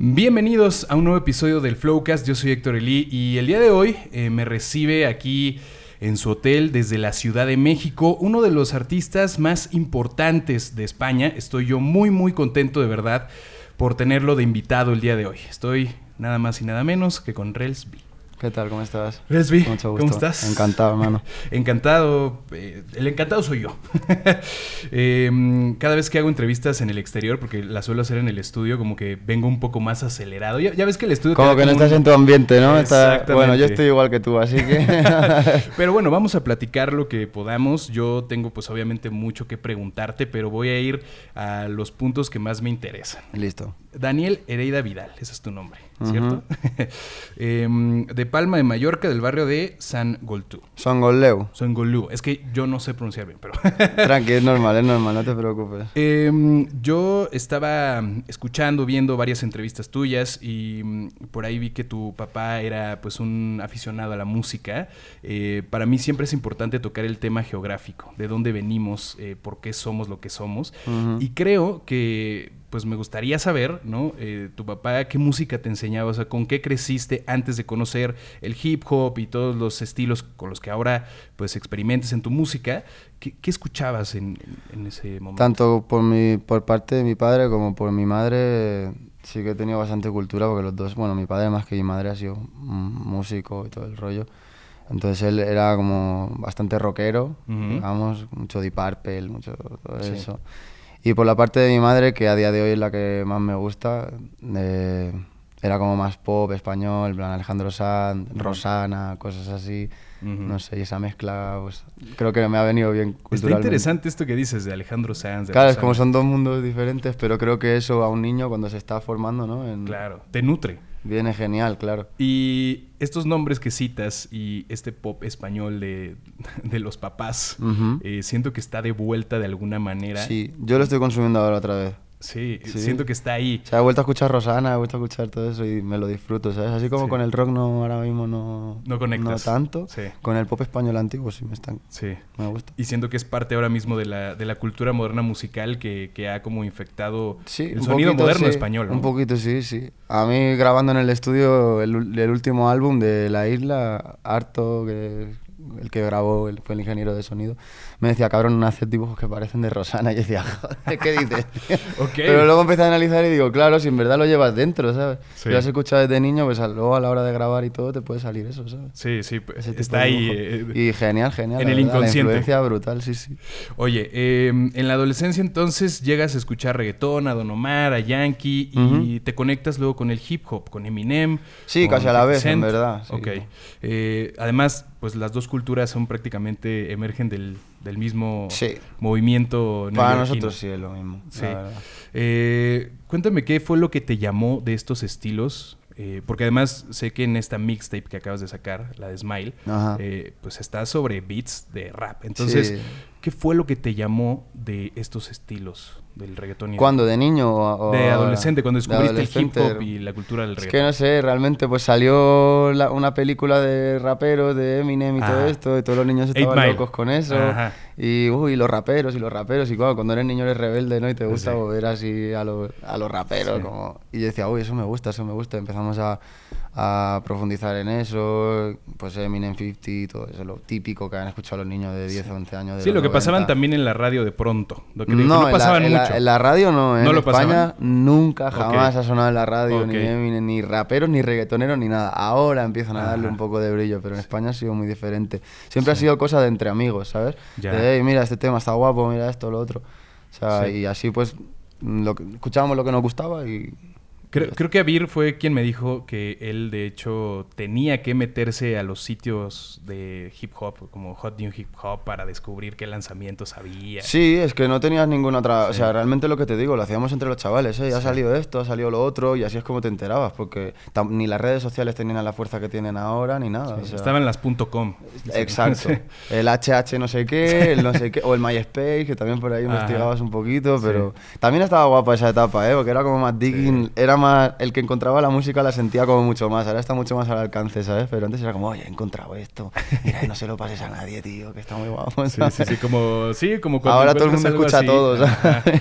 Bienvenidos a un nuevo episodio del Flowcast. Yo soy Héctor Elí y el día de hoy eh, me recibe aquí en su hotel desde la Ciudad de México uno de los artistas más importantes de España. Estoy yo muy muy contento de verdad por tenerlo de invitado el día de hoy. Estoy nada más y nada menos que con Rels B. ¿Qué tal? ¿Cómo estás? Resby, Mucho gusto. ¿cómo estás? Encantado, hermano. Encantado. eh, el encantado soy yo. Eh, cada vez que hago entrevistas en el exterior, porque las suelo hacer en el estudio, como que vengo un poco más acelerado. Ya, ya ves que el estudio... Como que no un- estás en tu ambiente, ¿no? Está-. Bueno, yo estoy igual que tú, así que... Pero bueno, vamos a platicar lo que podamos. Yo tengo pues obviamente mucho que preguntarte, pero voy a ir a los puntos que más me interesan. Listo. Daniel Hereida Vidal, ese es tu nombre. ¿cierto? Em, de Palma de Mallorca, del barrio de San Goltú. Son Golleu. Son Golú. Es que yo no sé pronunciar bien, pero... Tranqui, es normal, es normal, no te preocupes. Em, yo estaba escuchando, viendo varias entrevistas tuyas y mm, por ahí vi que tu papá era pues un aficionado a la música. Eh, para mí siempre es importante tocar el tema geográfico, de dónde venimos, eh, por qué somos lo que somos. Y creo que pues me gustaría saber, ¿no? Eh, tu papá, ¿qué música te enseñaba? O sea, ¿con qué creciste antes de conocer el hip hop y todos los estilos con los que ahora pues experimentes en tu música? ¿Qué, qué escuchabas en, en- ese momento? Tanto por, mi, por parte de mi padre como por mi madre sí que he tenido bastante cultura porque los dos, bueno, mi padre más que mi madre ha sido músico y todo el rollo. Entonces él era como bastante rockero, digamos, mucho Deep Purple, mucho todo Sí. eso. Y por la parte de mi madre, que a día de hoy es la que más me gusta, eh, era como más pop español, plan Alejandro Sanz, Rosana, cosas así. Ujú. No sé, y esa mezcla, pues creo que me ha venido bien Está culturalmente. interesante esto que dices de Alejandro Sanz. de Claro, es Rosana. como son dos mundos diferentes, pero creo que eso a un niño cuando se está formando, ¿no? En- Claro, te nutre. Viene genial, claro. Y estos nombres que citas y este pop español de, de los papás, eh, siento que está de vuelta de alguna manera. Sí, yo lo estoy consumiendo ahora otra vez. Sí, Sí. siento que está ahí. O sea, he vuelto a escuchar Rosana, he vuelto a escuchar todo eso y me lo disfruto, ¿sabes? Así como Sí. con el rock no ahora mismo no, No conectas. tanto, Sí. con el pop español antiguo sí me están, Sí. me gusta. Y siento que es parte ahora mismo de la, de la cultura moderna musical que, que ha como infectado Sí, el sonido poquito, moderno español. ¿no? Un poquito, sí, sí. A mí grabando en el estudio el, el último álbum de La Isla, Harto, que el que grabó él fue el ingeniero de sonido, me decía, cabrón, no haces dibujos que parecen de Rosana. Y yo decía, joder, ¿qué dices? Pero luego empecé a analizar y digo, claro, si en verdad lo llevas dentro, ¿sabes? Sí. Si lo has escuchado desde niño, pues luego a la hora de grabar y todo te puede salir eso, ¿sabes? Sí, sí, pues, está ahí. dibujo. eh, y genial, genial. en el verdad, inconsciente. La influencia brutal, sí, sí. Oye, eh, en la adolescencia entonces llegas a escuchar reggaetón, a Don Omar, a Yankee y te conectas luego con el hip hop, con Eminem. Sí, con casi a la 50 vez, en verdad, sí. Ok. Eh, además, pues las dos culturas son prácticamente, emergen del, del mismo Sí. movimiento Para nosotros sí es lo mismo. Sí. Eh, cuéntame qué fue lo que te llamó de estos estilos. Eh, porque además sé que en esta mixtape que acabas de sacar, la de Smile, eh, pues está sobre beats de rap. Entonces, Sí. ¿Qué fue lo que te llamó de estos estilos del reggaetón? ¿Cuándo? ¿De niño o, o De adolescente, cuando De descubriste el hip adolescente. hop y la cultura del Es que reggaetón. no sé, realmente pues salió la- una película de raperos, de Eminem y todo Ajá. esto, y todos los niños estaban locos con eso. Ajá. Y uy, los raperos y los raperos, y claro, cuando eres niño eres rebelde, ¿no? Y te gusta Sí. volver así a, los- a los raperos. Sí. Como... Y yo decía, uy, eso me gusta, eso me gusta. Empezamos a, a profundizar en eso, pues Eminem 50 y todo eso, lo típico que han escuchado los niños de 10 o 11 años. de Sí, lo que 90. pasaban también en la radio de pronto. Lo que, no, no en pasaban en la, mucho. en la radio no, ¿eh? ¿No en lo España pasaban? nunca jamás Ok. ha sonado en la radio Ok. ni Eminem, ni raperos, ni reggaetoneros, ni nada. Ahora empiezan a darle Ajá. un poco de brillo, pero en España ha sido muy diferente. Siempre ha sido cosa de entre amigos, ¿sabes? Ya. De, "Ey, mira, este tema está guapo, mira esto, lo otro. O sea, Sí. y así pues lo que- escuchábamos lo que nos gustaba y... Creo, creo que Abir fue quien me dijo que él, de hecho, tenía que meterse a los sitios de hip hop, como Hot New Hip Hop, para descubrir qué lanzamientos había. Sí, es que no tenías ninguna otra... O Sí. sea, realmente lo que te digo, lo hacíamos entre los chavales, ¿eh? Ya ha Sí. salido esto, ha salido lo otro, y así es como te enterabas, porque ni las redes sociales tenían la fuerza que tienen ahora, ni nada. o sea. Estaban las .com. Exacto. Sí. El HH no sé qué, el no sé qué, o el MySpace, que también por ahí Ajá. investigabas un poquito, pero también estaba guapa esa etapa, ¿eh? Porque era como más digging, era más, el que encontraba la música la sentía como mucho más, ahora está mucho más al alcance, ¿sabes? Pero antes era como, oye, he encontrado esto, mira, no se lo pases a nadie, tío, que está muy guapo. Sí, sí, sí, como, sí, como cuando Ahora todo el mundo escucha a todos.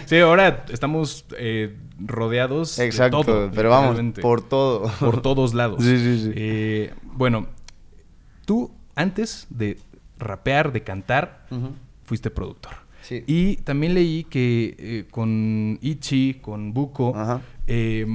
Sí, ahora estamos eh, rodeados Exacto, de todo. pero vamos, por todo. por todos lados. Sí, sí, sí. Eh, bueno, tú antes de rapear, de cantar, fuiste productor. Sí. Y también leí que eh, con Ichi, con Buko, eh,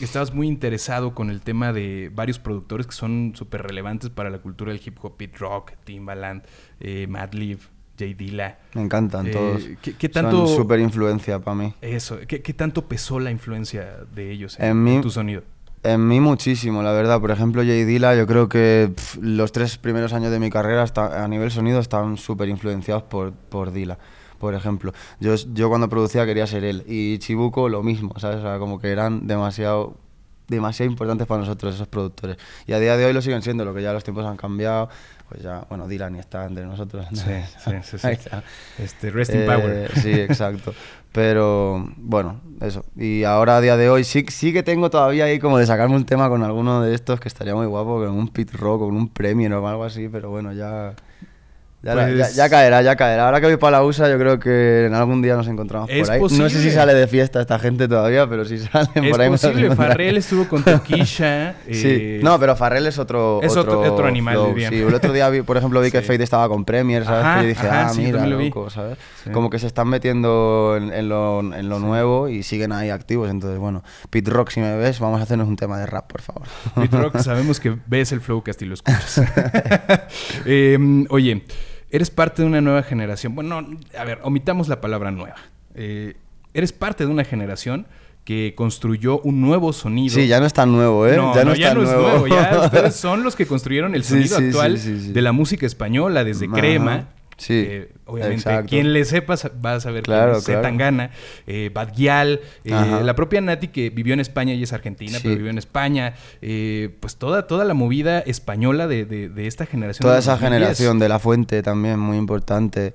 estabas muy interesado con el tema de varios productores que son súper relevantes para la cultura del hip hop, Pete Rock, Timbaland, eh, Madlib, Jay Dilla. Me encantan Eh, todos. ¿qué- qué tanto- Son súper influencia para mí. Eso, ¿qué, qué tanto pesó la influencia de ellos en, En mí- en tu sonido? En mí muchísimo, la verdad. Por ejemplo, Jay Dilla, yo creo que pf, los tres primeros años de mi carrera hasta, a nivel sonido estaban súper influenciados por, por Dilla. Por ejemplo, yo, yo cuando producía quería ser él. Y Chibuco lo mismo, ¿sabes? O sea, como que eran demasiado, demasiado importantes para nosotros esos productores. Y a día de hoy lo siguen siendo, lo que ya los tiempos han cambiado. Pues ya, bueno, Dylan ni está entre nosotros. Sí, sí, sí, sí. Está. Este, Rest in Eh, Power. Sí, exacto. Pero bueno, eso. Y ahora a día de hoy sí, sí que tengo todavía ahí como de sacarme un tema con alguno de estos que estaría muy guapo, con un pit rock, con un premio o algo así, pero bueno, ya... Ya, la- ya- Pues- ya caerá, ya caerá. Ahora que voy para la USA, yo creo que en algún día nos encontramos Es por ahí. No sé si sale de fiesta esta gente todavía, pero si salen Es por ahí. los posible. Farrell estuvo con Toquisha. Sí, eh, no, pero Farrell es otro, es otro- otro animal, flow. Sí, el otro día, vi, por ejemplo, vi que. Fate estaba con Premier, ¿sabes? Ajá, que yo dije, ajá, ah, sí, mira, loco, ¿sabes? Sí. Como que se están metiendo en, en lo, en lo nuevo y siguen ahí activos. Entonces, bueno, Pete Rock, si me ves, vamos a hacernos un tema de rap, por favor. Pete Rock, sabemos que ves el Flowcast y lo escuchas. Eh, oye, eres parte de una nueva generación. Bueno, a ver, omitamos la palabra nueva. Eh, eres parte de una generación que construyó un nuevo sonido. Sí, ya no es tan nuevo, ¿eh? No, ya no, no, ya no es nuevo. nuevo. Ya ustedes son los que construyeron el sonido sí, actual sí, sí, sí. de la música española, desde Ajá. Crema. Sí, eh, obviamente, exacto. quien le sepa va a saber Claro, quién claro. Zetangana, eh, Bad Gyal, eh, la propia Nati que vivió en España y es argentina, Sí. pero vivió en España. eh, pues toda, toda la movida española de, de- de esta generación. Toda esa 2010. generación de La Fuente también, muy importante.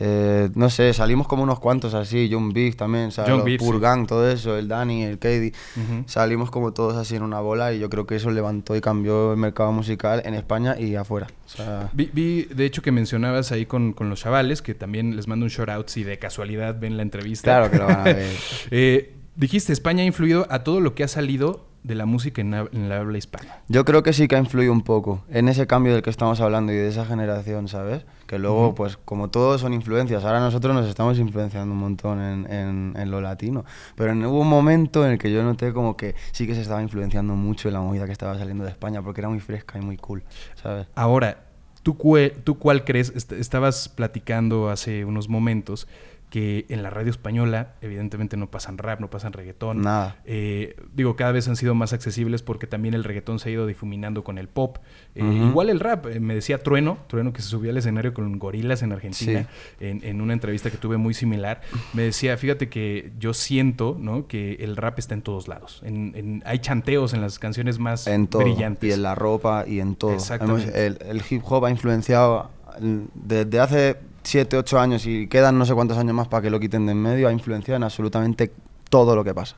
Eh, no sé, salimos como unos cuantos así, John Big también, ¿sabes? Beef, sí. Purgang, todo eso, el Dani, el Katie. Ujú. Salimos como todos así en una bola y yo creo que eso levantó y cambió el mercado musical en España y afuera. O sea, Vi, vi, de hecho, que mencionabas ahí con, con los chavales, que también les mando un shout out si de casualidad ven la entrevista. claro que lo van a ver. Eh, dijiste, España ha influido a todo lo que ha salido de la música en, en la habla hispana. Yo creo que sí que ha influido un poco en ese cambio del que estamos hablando y de esa generación, ¿sabes? Que luego, Ujú. pues como todos son influencias, ahora nosotros nos estamos influenciando un montón en, en- en lo latino. Pero en- hubo un momento en el que yo noté como que sí que se estaba influenciando mucho en la movida que estaba saliendo de España porque era muy fresca y muy cool, ¿sabes? Ahora, ¿tú, tú cuál crees? Est- estabas platicando hace unos momentos que en la radio española, evidentemente no pasan rap, no pasan reggaetón. Nada. Eh, digo, cada vez han sido más accesibles porque también el reggaetón se ha ido difuminando con el pop. Eh. Igual el rap, eh, me decía Trueno, Trueno que se subió al escenario con gorilas en Argentina, en, en una entrevista que tuve muy similar, me decía, fíjate que yo siento ¿no? que el rap está en todos lados. En- en- hay chanteos en las canciones más En todo. brillantes. Y en la ropa y en todo. Exactamente. Hemos- el, el hip hop ha influenciado mm, desde hace 7, 8 años y quedan no sé cuántos años más para que lo quiten de en medio, ha influenciado en absolutamente todo lo que pasa.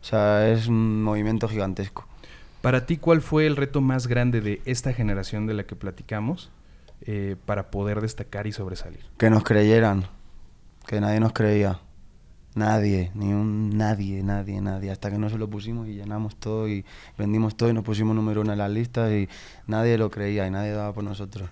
O sea, es un movimiento gigantesco. Para ti, ¿cuál fue el reto más grande de esta generación de la que platicamos eh, para poder destacar y sobresalir? Que nos creyeran, que nadie nos creía. Nadie, ni un nadie, nadie, nadie. Hasta que no se lo pusimos y llenamos todo y vendimos todo y nos pusimos número uno en las listas y nadie lo creía y nadie daba por nosotros.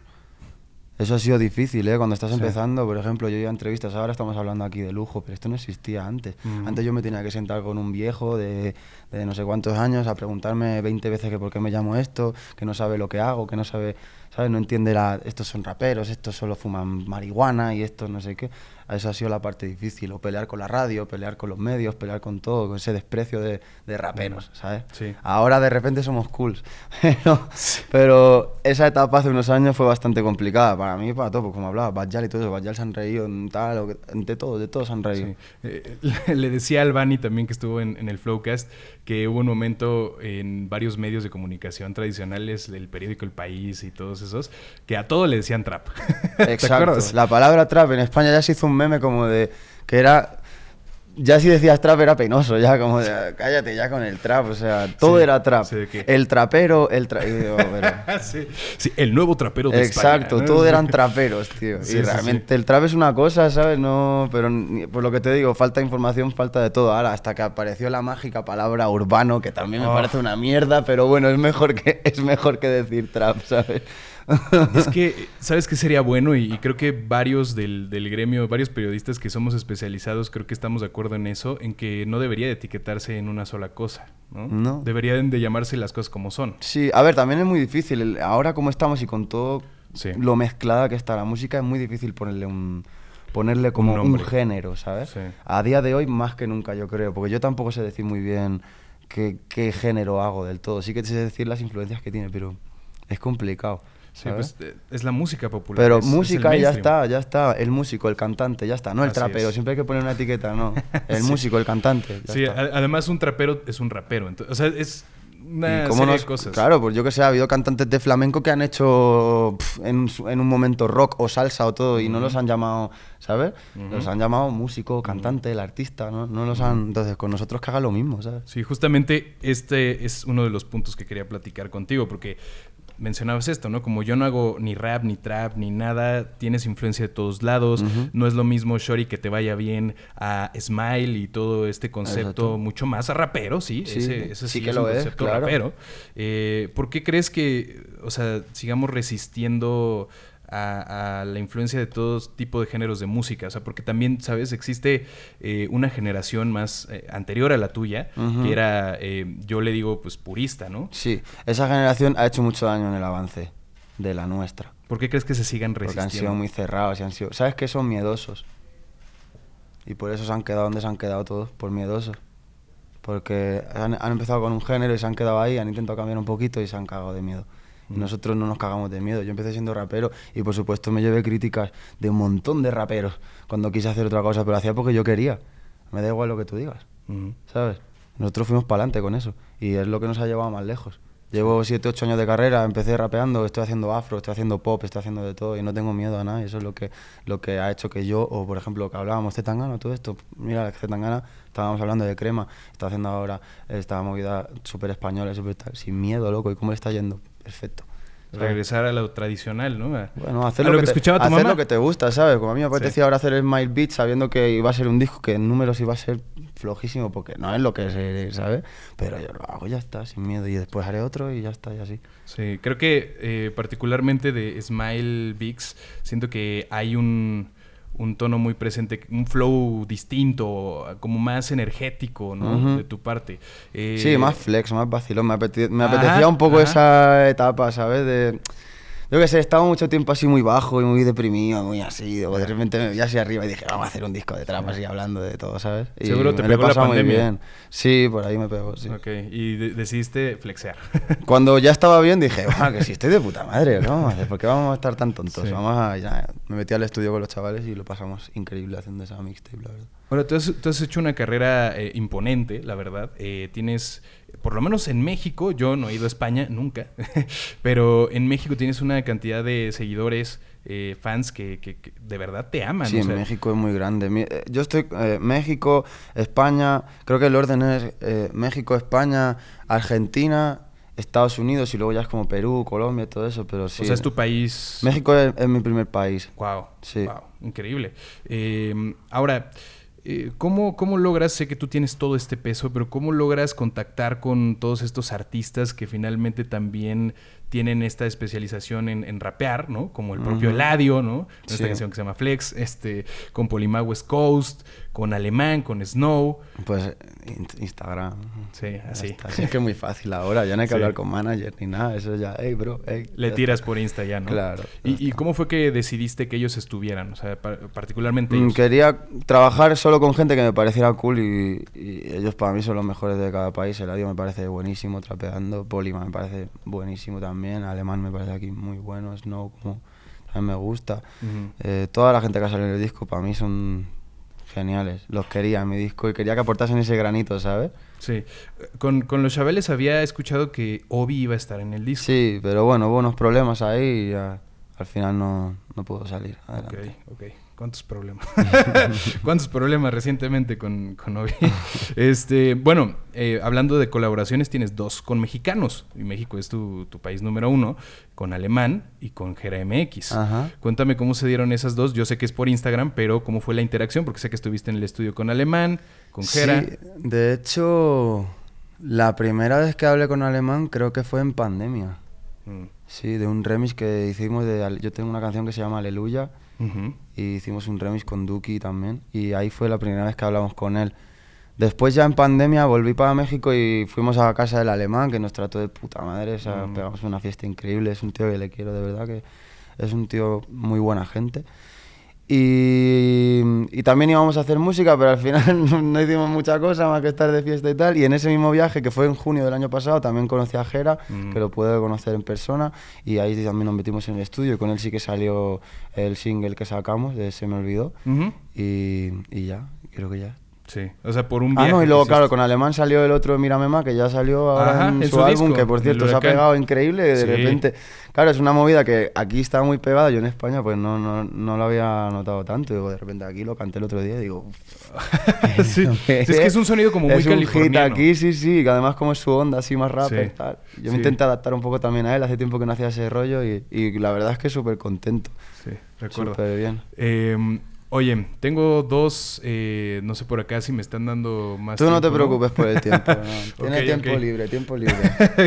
Eso ha sido difícil, ¿eh? Cuando estás Sí. empezando, por ejemplo, yo iba a entrevistas, ahora estamos hablando aquí de lujo, pero esto no existía antes. Mm. Antes yo me tenía que sentar con un viejo de, de no sé cuántos años a preguntarme 20 veces que por qué me llamo esto, que no sabe lo que hago, que no sabe, ¿sabes? No entiende la, estos son raperos, estos solo fuman marihuana y estos no sé qué. Eso ha sido la parte difícil, o pelear con la radio, pelear con los medios, pelear con todo, con ese desprecio de, de raperos, ¿sabes? Sí. Ahora de repente somos cools. pero, pero esa etapa hace unos años fue bastante complicada para mí y para todos, como hablaba, Bajal y todo eso. Bajal se han reído, en tal, de todo, de todos se han reído. Sí. Eh, le decía al Bani también que estuvo en, en el Flowcast que hubo un momento en varios medios de comunicación tradicionales, el periódico El País y todos esos, que a todo le decían trap. ¿Te Exacto. acuerdas? La palabra trap en España ya se hizo un meme como de que era ya si decías trap era penoso, ya como cállate ya con el trap, o sea, todo Sí, era trap. sí. El trapero, el tra- digo, pero- sí, sí, el nuevo trapero de España, Exacto, ¿no? todos eran traperos, tío. Y realmente el trap es una cosa, ¿sabes? No, pero por lo que te digo, falta información, falta de todo. Ahora, hasta que apareció la mágica palabra urbano, que también me Oh. parece una mierda, pero bueno, es mejor que, es mejor que decir trap, ¿sabes? Es que, ¿sabes qué sería bueno? Y, y creo que varios del, del gremio, varios periodistas que somos especializados, creo que estamos de acuerdo en eso, en que no debería de etiquetarse en una sola cosa, ¿no? No. Deberían de llamarse las cosas como son. Sí, a ver, también es muy difícil. ahora como estamos y con todo Sí. lo mezclada que está la música, es muy difícil ponerle un ponerle como un, género, ¿sabes? Sí. A día de hoy más que nunca, yo creo, porque yo tampoco sé decir muy bien qué, qué género hago del todo. Sí que sé decir las influencias que tiene, pero es complicado. Sí, ¿sabes? pues es la música popular. Pero es- es música ya mainstream. está, ya está. El músico, el cantante, ya está. No el Así trapero, es. siempre hay que poner una etiqueta, no. El Sí. músico, el cantante. ya Sí, está. además un trapero es un rapero. ento- o sea, es una ¿Y cómo serie nos- de cosas. Claro, pues yo que sé, ha habido cantantes de flamenco que han hecho pf, en, en un momento rock o salsa o todo y no los han llamado, ¿sabes? Los han llamado músico, cantante, el artista, ¿no? No los han... Entonces, con nosotros que haga lo mismo, ¿sabes? Sí, justamente este es uno de los puntos que quería platicar contigo, porque mencionabas esto, ¿no? Como yo no hago ni rap, ni trap, ni nada, tienes influencia de todos lados, no es lo mismo Shori que te vaya bien a Smile y todo este concepto, Exacto. mucho más a rapero, sí, Sí, ese, ese sí sí, que es lo un es, concepto claro. rapero. Eh, ¿Por qué crees que, o sea, sigamos resistiendo a, a la influencia de todo tipo de géneros de música? O sea, porque también, ¿sabes? Existe eh, una generación más eh, anterior a la tuya, que era, eh, yo le digo, pues purista, ¿no? Sí, esa generación ha hecho mucho daño en el avance de la nuestra. ¿Por qué crees que se sigan Porque han resistiendo? sido muy cerrados y han sido... ¿Sabes qué? Son miedosos. Y por eso se han quedado donde se han quedado todos, por miedosos. Porque han, han empezado con un género y se han quedado ahí, han intentado cambiar un poquito y se han cagado de miedo. Nosotros no nos cagamos de miedo. Yo empecé siendo rapero y por supuesto me llevé críticas de un montón de raperos cuando quise hacer otra cosa, pero lo hacía porque yo quería. Me da igual lo que tú digas. ¿sabes? Nosotros fuimos para adelante con eso y es lo que nos ha llevado más lejos. Llevo 7, 8 años de carrera, empecé rapeando, estoy haciendo afro, estoy haciendo pop, estoy haciendo de todo y no tengo miedo a nada. Y eso es lo que, lo que ha hecho que yo, o por ejemplo, lo que hablábamos, Zetangana, todo esto, mira, Zetangana, estábamos hablando de crema, está haciendo ahora esta movida súper española, súper sin miedo, loco, ¿y cómo le está yendo? Perfecto. ¿sabes? Regresar a lo tradicional, ¿no? A- Bueno, hacer, lo, que, te, escuchaba tu hacer mamá. lo que te gusta, ¿sabes? Como a mí me apetecía Sí. ahora hacer el Smile Beat sabiendo que iba a ser un disco que en números iba a ser flojísimo, porque no es lo que es, ¿sabes? Pero yo lo hago y ya está, sin miedo. Y después haré otro y ya está, y así. Sí, creo que eh, particularmente de Smile Bix, siento que hay un, un tono muy presente, un flow distinto, como más energético, ¿no? De tu parte. Eh, Sí, más flex, más vacilón. Me, apete- me Ajá, apetecía un poco ajá. esa etapa, ¿sabes? De, yo qué sé, estaba mucho tiempo así muy bajo y muy deprimido, muy así. o de repente me vi así arriba y dije, vamos a hacer un disco de trap así hablando de todo, ¿sabes? Y Seguro te me he pegó la muy bien. Sí, por ahí me pegó, sí. Ok, y de- decidiste flexear. Cuando ya estaba bien dije, "Buah, que si estoy de puta madre, ¿qué vamos a hacer? ¿Por qué vamos a estar tan tontos? Sí. Vamos a... ya, me metí al estudio con los chavales y lo pasamos increíble haciendo esa mixtape, la verdad. Bueno, tú has, tú has hecho una carrera eh, imponente, la verdad. Eh, tienes, por lo menos en México, yo no he ido a España nunca, pero en México tienes una cantidad de seguidores, eh, fans que, que- que de verdad te aman. Sí, o sea, México es muy grande. Eh, Yo estoy eh, México, España, creo que el orden es eh, México, España, Argentina, Estados Unidos y luego ya es como Perú, Colombia, todo eso, pero sí. O sea, es tu país. México es, es mi primer país. Wow, Sí. wow, increíble. Ahora, eh, ¿cómo, ¿cómo logras, sé que tú tienes todo este peso, pero cómo logras contactar con todos estos artistas que finalmente también tienen esta especialización en, en rapear, ¿no? Como el propio Ujú. Eladio, ¿no? En esta Sí. canción que se llama Flex, este, con West Coast, con Alemán, con Snow. Pues eh, in- Instagram. Sí, así. está. Sí, es que es muy fácil ahora, ya no hay que Sí. hablar con manager ni nada, eso ya, hey bro, hey. Le tiras por Insta ya, ¿no? Claro, ¿Y, cómo fue que decidiste que ellos estuvieran? O sea, pa- particularmente Mm, ellos. Quería trabajar solo con gente que me pareciera cool y, y ellos para mí son los mejores de cada país. Eladio me parece buenísimo trapeando, Polima me parece buenísimo también, Alemán me parece aquí muy bueno, Snow como también me gusta. Eh, toda la gente que ha salido en el disco para mí son geniales, los quería mi disco y quería que aportasen ese granito, ¿sabes? Sí. Con, con los Chabeles había escuchado que Obi iba a estar en el disco. Sí, pero bueno, hubo unos problemas ahí y ya, al final no, no pudo salir Ok, adelante. ok. ¿Cuántos problemas? ¿Cuántos problemas recientemente con, con Obi? este, bueno, eh, hablando de colaboraciones, tienes dos con mexicanos. Y México es tu, tu país número uno, con Alemán y con Gera MX. Ajá. Cuéntame cómo se dieron esas dos. Yo sé que es por Instagram, pero cómo fue la interacción, porque sé que estuviste en el estudio con Alemán, con Gera. Sí, de hecho, la primera vez que hablé con Alemán creo que fue en pandemia. Mm. Sí, de un remix que hicimos de... Yo tengo una canción que se llama Aleluya Y hicimos un remix con Duki también y ahí fue la primera vez que hablamos con él. Después ya en pandemia volví para México y fuimos a casa del alemán que nos trató de puta madre, o sea, Mm. pegamos una fiesta increíble, es un tío que le quiero de verdad, que es un tío muy buena gente. Y, y también íbamos a hacer música, pero al final no, no hicimos mucha cosa más que estar de fiesta y tal. Y en ese mismo viaje, que fue en junio del año pasado, también conocí a Jera, Mm. que lo pude conocer en persona. Y ahí también nos metimos en el estudio. Y con él sí que salió el single que sacamos, de Se me olvidó. Ujú. Y, y ya, creo que ya. Sí, o sea, por un Ah, viaje no, y luego, claro, con Alemán salió el otro Mírame Ma, que ya salió ahora Ajá, en en su, su álbum, disco, que por cierto se ha pegado increíble. De Sí. repente, claro, es una movida que aquí está muy pegada. Yo en España, pues no, no, no lo había notado tanto. Y luego de repente aquí lo canté el otro día y digo. Sí. Es que es un sonido como muy es un hit californiano. aquí, sí, sí. Que además, como es su onda así más rapper Sí. tal. Yo me intenté adaptar un poco también a él. Hace tiempo que no hacía ese rollo y, y la verdad es que súper contento. Sí, recuerdo. Súper bien. Eh, oye, tengo dos, eh, no sé por acá si me están dando más Tú no te preocupes por el tiempo. no. Tienes Ok, tiempo libre, tiempo libre.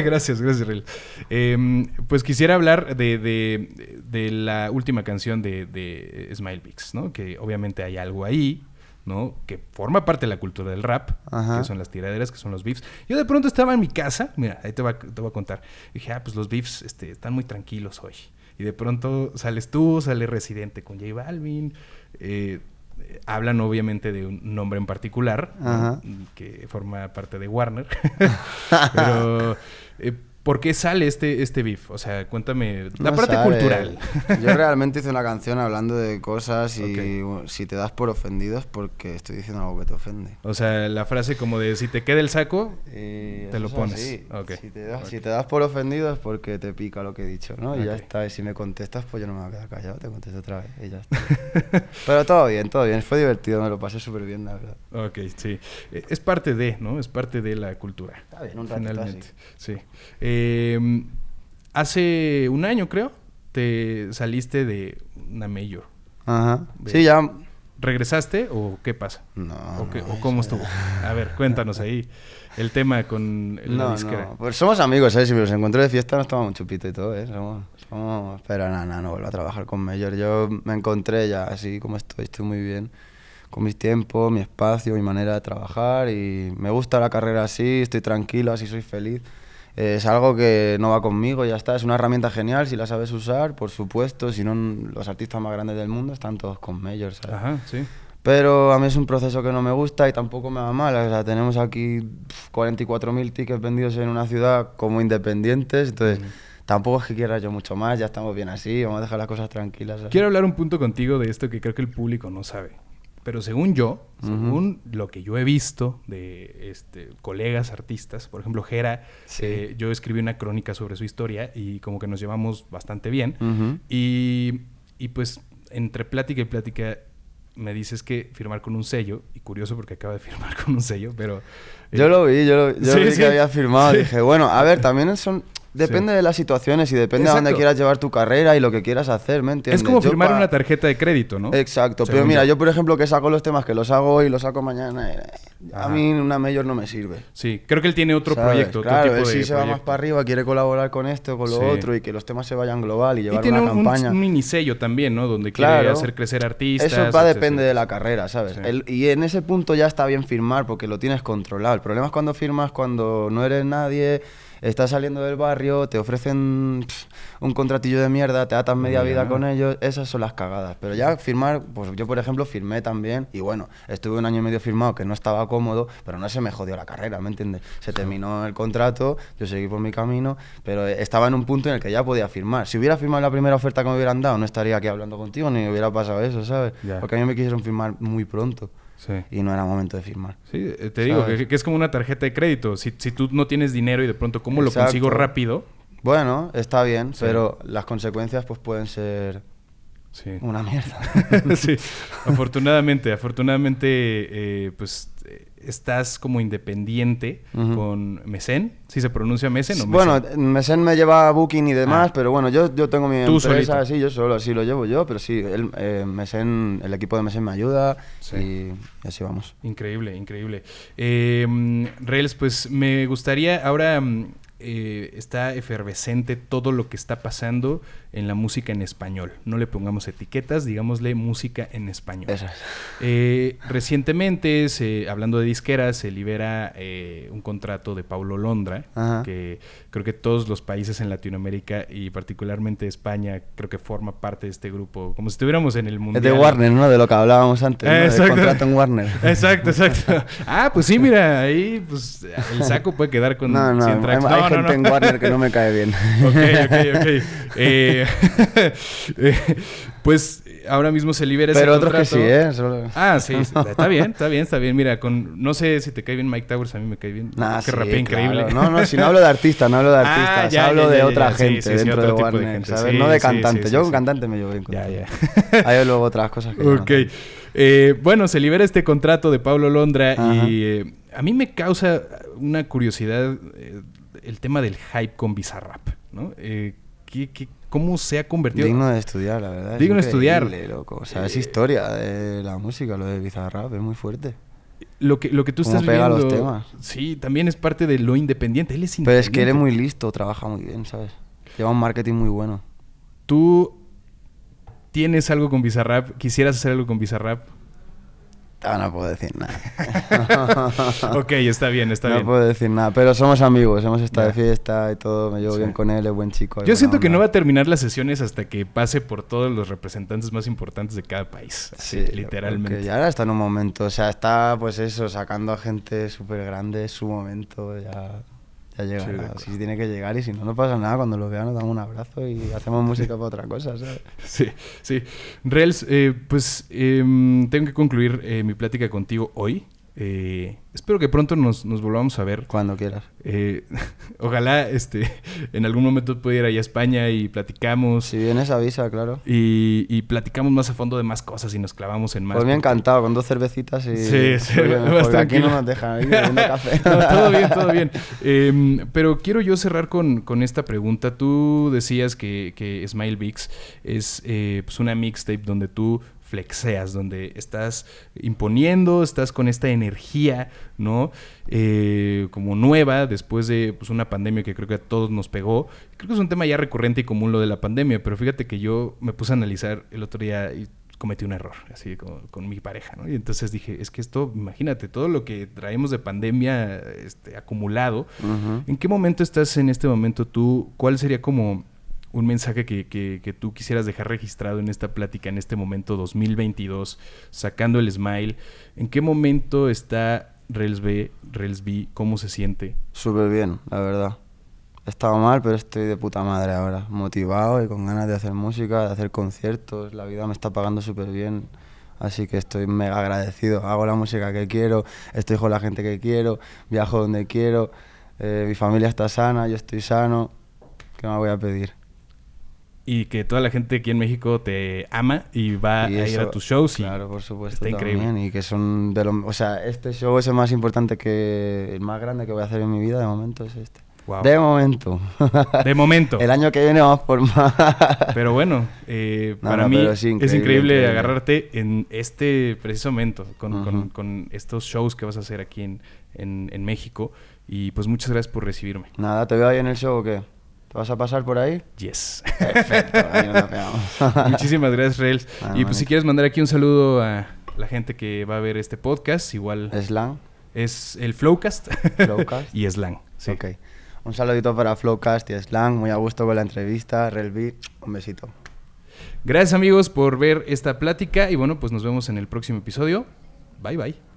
gracias, gracias, Rel. Eh, pues quisiera hablar de, de- de la última canción de, de Smile Bix, ¿no? Que obviamente hay algo ahí, ¿no? Que forma parte de la cultura del rap, Ajá. que son las tiraderas, que son los beefs. Yo de pronto estaba en mi casa, mira, ahí te, va- te voy a contar. dije, ah, pues los beefs este, están muy tranquilos hoy. Y de pronto sales tú, sale Residente con J Balvin. eh, hablan obviamente de un nombre en particular, que forma parte de Warner. Pero, eh, ¿por qué sale este, este beef? O sea, cuéntame la No parte sabe. cultural. Yo realmente hice una canción hablando de cosas y Ok. bueno, si te das por ofendido es porque estoy diciendo algo que te ofende. O sea, la frase como de si te queda el saco, Y Te lo pones. así. Ok. Si, te das, Ok. si te das por ofendido es porque te pica lo que he dicho, ¿no? Y ya está. Y si me contestas, pues yo no me voy a quedar callado, te contesto otra vez y ya está. Pero todo bien, todo bien. Fue divertido, me lo pasé súper bien, la verdad. ok, sí. Eh, Es parte de, ¿no? Es parte de la cultura. Está bien, un ratito Finalmente, sí. Eh, hace un año, creo, te saliste de una mayor. Ajá. De- Sí, ya. ¿Regresaste o qué pasa? No. ¿O, qué- no, o cómo estuvo? A ver, cuéntanos ahí el tema con la No, disquera. no. Pues somos amigos, ¿eh? Si me los encuentro de fiesta nos tomamos un chupito y todo, ¿eh? Somos... somos... Pero nada, nada, no vuelvo a trabajar con Mayor. Yo me encontré ya así como estoy, estoy muy bien. Con mis tiempos, mi espacio, mi manera de trabajar y me gusta la carrera así, estoy tranquilo, así soy feliz. Es algo que no va conmigo, ya está. Es una herramienta genial si la sabes usar, por supuesto. Si no, los artistas más grandes del mundo están todos con Mayor, ¿sabes? Ajá, sí. Pero a mí es un proceso que no me gusta y tampoco me va mal. O sea, tenemos aquí pf, 44.000 tickets vendidos en una ciudad como independientes. Entonces, tampoco es que quiera yo mucho más. Ya estamos bien así. Vamos a dejar las cosas tranquilas. ¿sabes? Quiero hablar un punto contigo de esto que creo que el público no sabe. Pero según yo, según lo que yo he visto de este, colegas artistas, por ejemplo, Jera, Sí. eh, yo escribí una crónica sobre su historia y como que nos llevamos bastante bien. Y, y pues entre plática y plática me dices que firmar con un sello, y curioso porque acaba de firmar con un sello, pero... eh, Yo lo vi, yo, lo, yo Sí, vi sí. que había firmado. Dije, bueno, a ver, también son... Depende de las situaciones y depende de dónde quieras llevar tu carrera y lo que quieras hacer, ¿me entiendes? es como Yo firmar pa- una tarjeta de crédito, ¿no? Exacto, pero mira, yo. por ejemplo que saco los temas que los hago hoy y los saco mañana, eh, a mí una mayor no me sirve. Sí, creo que él tiene otro ¿sabes? proyecto, otro claro, tipo él de sí se va más para arriba, quiere colaborar con esto, con lo Sí. otro y que los temas se vayan global y Y llevar tiene una un, campaña. un minisello también, ¿no? Donde quiere Claro. hacer crecer artistas. Eso va depender de la carrera, ¿sabes? Sí. El- y en ese punto ya está bien firmar porque lo tienes controlado. El problema es cuando firmas cuando no eres nadie, estás saliendo del barrio, te ofrecen un contratillo de mierda, te atas media vida con ellos, esas son las cagadas. Pero ya firmar, pues yo por ejemplo firmé también y bueno, estuve un año y medio firmado que no estaba cómodo, pero no se me jodió la carrera, ¿me entiendes? Se terminó el contrato, yo seguí por mi camino, pero estaba en un punto en el que ya podía firmar. Si hubiera firmado la primera oferta que me hubieran dado, no estaría aquí hablando contigo ni hubiera pasado eso, ¿sabes? Porque a mí me quisieron firmar muy pronto Sí. y no era momento de firmar. Sí, eh, te digo que, que es como una tarjeta de crédito. Si, si tú no tienes dinero y de pronto, ¿cómo lo consigo rápido? Bueno, está bien, Sí. pero las consecuencias pues pueden ser Sí. Una mierda. sí, afortunadamente, afortunadamente, eh, pues eh, estás como independiente con Mesen. ¿Sí se pronuncia Mesen o Mesen? Bueno, Mesen me lleva a Booking y demás, Ah. pero bueno, yo, yo tengo mi Tú empresa, solito. sí, yo solo, sí lo llevo yo, pero sí, el, eh, el equipo de Mesen me ayuda Sí. y, así vamos. Increíble, increíble. Eh, Rails, pues me gustaría, ahora mm, eh, está efervescente todo lo que está pasando en la música en español. No le pongamos etiquetas, digámosle música en español. Eso es. Eh, recientemente, se- hablando de disqueras, se libera eh, un contrato de Paulo Londra, Ajá. que creo que todos los países en Latinoamérica y particularmente España, creo que forma parte de este grupo, como si estuviéramos en el Es mundial. de Warner, ¿no? De lo que hablábamos antes, ¿no? Del exacto. contrato en Warner. Exacto, exacto. Ah, pues sí, mira, ahí pues el saco puede quedar con No, no, 100 hay, tracks. hay No, no, gente no. en Warner que no me cae bien. Ok, ok, ok. Eh, eh, pues ahora mismo se libera ese Pero otros que sí, ¿eh? Solo- Ah, sí, está bien, está bien, está bien. Mira, con no sé si te cae bien Mike Towers, a mí me cae bien. Nah, que sí, rapea increíble. claro. No, no, si no hablo de artistas, no hablo de Ah, artistas, ya, hablo ya, de ya, otra gente sí, sí, dentro de de Warner, gente, ¿sabes? sí, no de cantante, yo con cantante me llevo bien con Ya. Hay luego otras cosas que no. Eh, bueno, se libera este contrato de Pablo Londra Ajá. y eh, a mí me causa una curiosidad eh, el tema del hype con Bizarrap, ¿no? ¿qué- qué- cómo se ha convertido? Digno de estudiar, la verdad. es Digno de estudiar. loco. O sea, es Eh, historia de la música, lo de Bizarrap, es muy fuerte. Lo que, lo que tú ¿Cómo estás pega los viviendo, temas? Sí, también es parte de lo independiente. Él es Pero es que él es independiente. muy listo, trabaja muy bien, ¿sabes? Lleva un marketing muy bueno. Tú tienes algo con Bizarrap, quisieras hacer algo con Bizarrap. Ah, no puedo decir nada. ok, está bien, está no bien. puedo decir nada, pero somos amigos, hemos estado Ya. de fiesta y todo, me llevo Sí. bien con él, es buen chico. Yo siento que onda. no va a terminar las sesiones hasta que pase por todos los representantes más importantes de cada país. Así, Sí, literalmente. porque ya ahora está en un momento, o sea, está pues eso, sacando a gente súper grande, es su momento, ya, ya Sí, llegará. acuerdo. si tiene que llegar y si no, no pasa nada, cuando lo vean nos damos un abrazo y hacemos música para otra cosa, ¿sabes? Sí, sí. Rels, eh, pues em, tengo que concluir eh, mi plática contigo hoy. Eh, espero que pronto nos, nos volvamos a ver. Cuando quieras. Eh, ojalá este, en algún momento pueda ir allá a España y platicamos. Si vienes avisa, claro. Y, y platicamos más a fondo de más cosas y nos clavamos en más. Pues bien porque- encantado, con dos cervecitas y... Sí, sí, Porque- aquí no nos dejan ir café. No, todo bien, todo bien. Em, pero quiero yo cerrar con, con esta pregunta. Tú decías que, que Smile Bix es eh, pues una mixtape donde tú flexeas, donde estás imponiendo, estás con esta energía, ¿no? Eh, como nueva después de pues, una pandemia que creo que a todos nos pegó. Creo que es un tema ya recurrente y común lo de la pandemia, pero fíjate que yo me puse a analizar el otro día y cometí un error, así con, con mi pareja, ¿no? Y entonces dije, es que esto, imagínate, todo lo que traemos de pandemia este, acumulado. ¿en qué momento estás en este momento tú? ¿Cuál sería como un mensaje que, que- tú quisieras dejar registrado en esta plática, en este momento 2022, sacando el smile? ¿En qué momento está Rels B, Rels B? ¿Cómo se siente? Súper bien, la verdad. He estado mal, pero estoy de puta madre ahora. Motivado y con ganas de hacer música, de hacer conciertos. La vida me está pagando súper bien. Así que estoy mega agradecido. Hago la música que quiero, estoy con la gente que quiero, viajo donde quiero. eh, mi familia está sana, yo estoy sano. ¿Qué me voy a pedir? Y que toda la gente aquí en México te ama y va Y a ir a tus shows. y Claro, por supuesto. Está increíble. también, Y que son de lo, O sea, este show es el más importante que. El más grande que voy a hacer en mi vida de momento es este. Wow. De momento. De momento. el año que viene vamos por más. Pero bueno, eh, No, para no, mí sí, es increíble, increíble increíble. agarrarte en este preciso momento, con, con- Ujú. con estos shows que vas a hacer aquí en, en- en México. Y pues muchas gracias por recibirme. Nada, ¿te veo ahí en el show o qué? ¿Te vas a pasar por ahí? Yes. Perfecto, ahí nos pegamos. Muchísimas gracias, Rails. Ah, y pues si quieres mandar aquí un saludo a la gente que va a ver este podcast, igual Slang. es el Flowcast, Flowcast. y Slang. Sí. Ok. Un saludito para Flowcast y Slang. Muy a gusto con la entrevista. Relby, un besito. Gracias amigos por ver esta plática y bueno, pues nos vemos en el próximo episodio. Bye bye.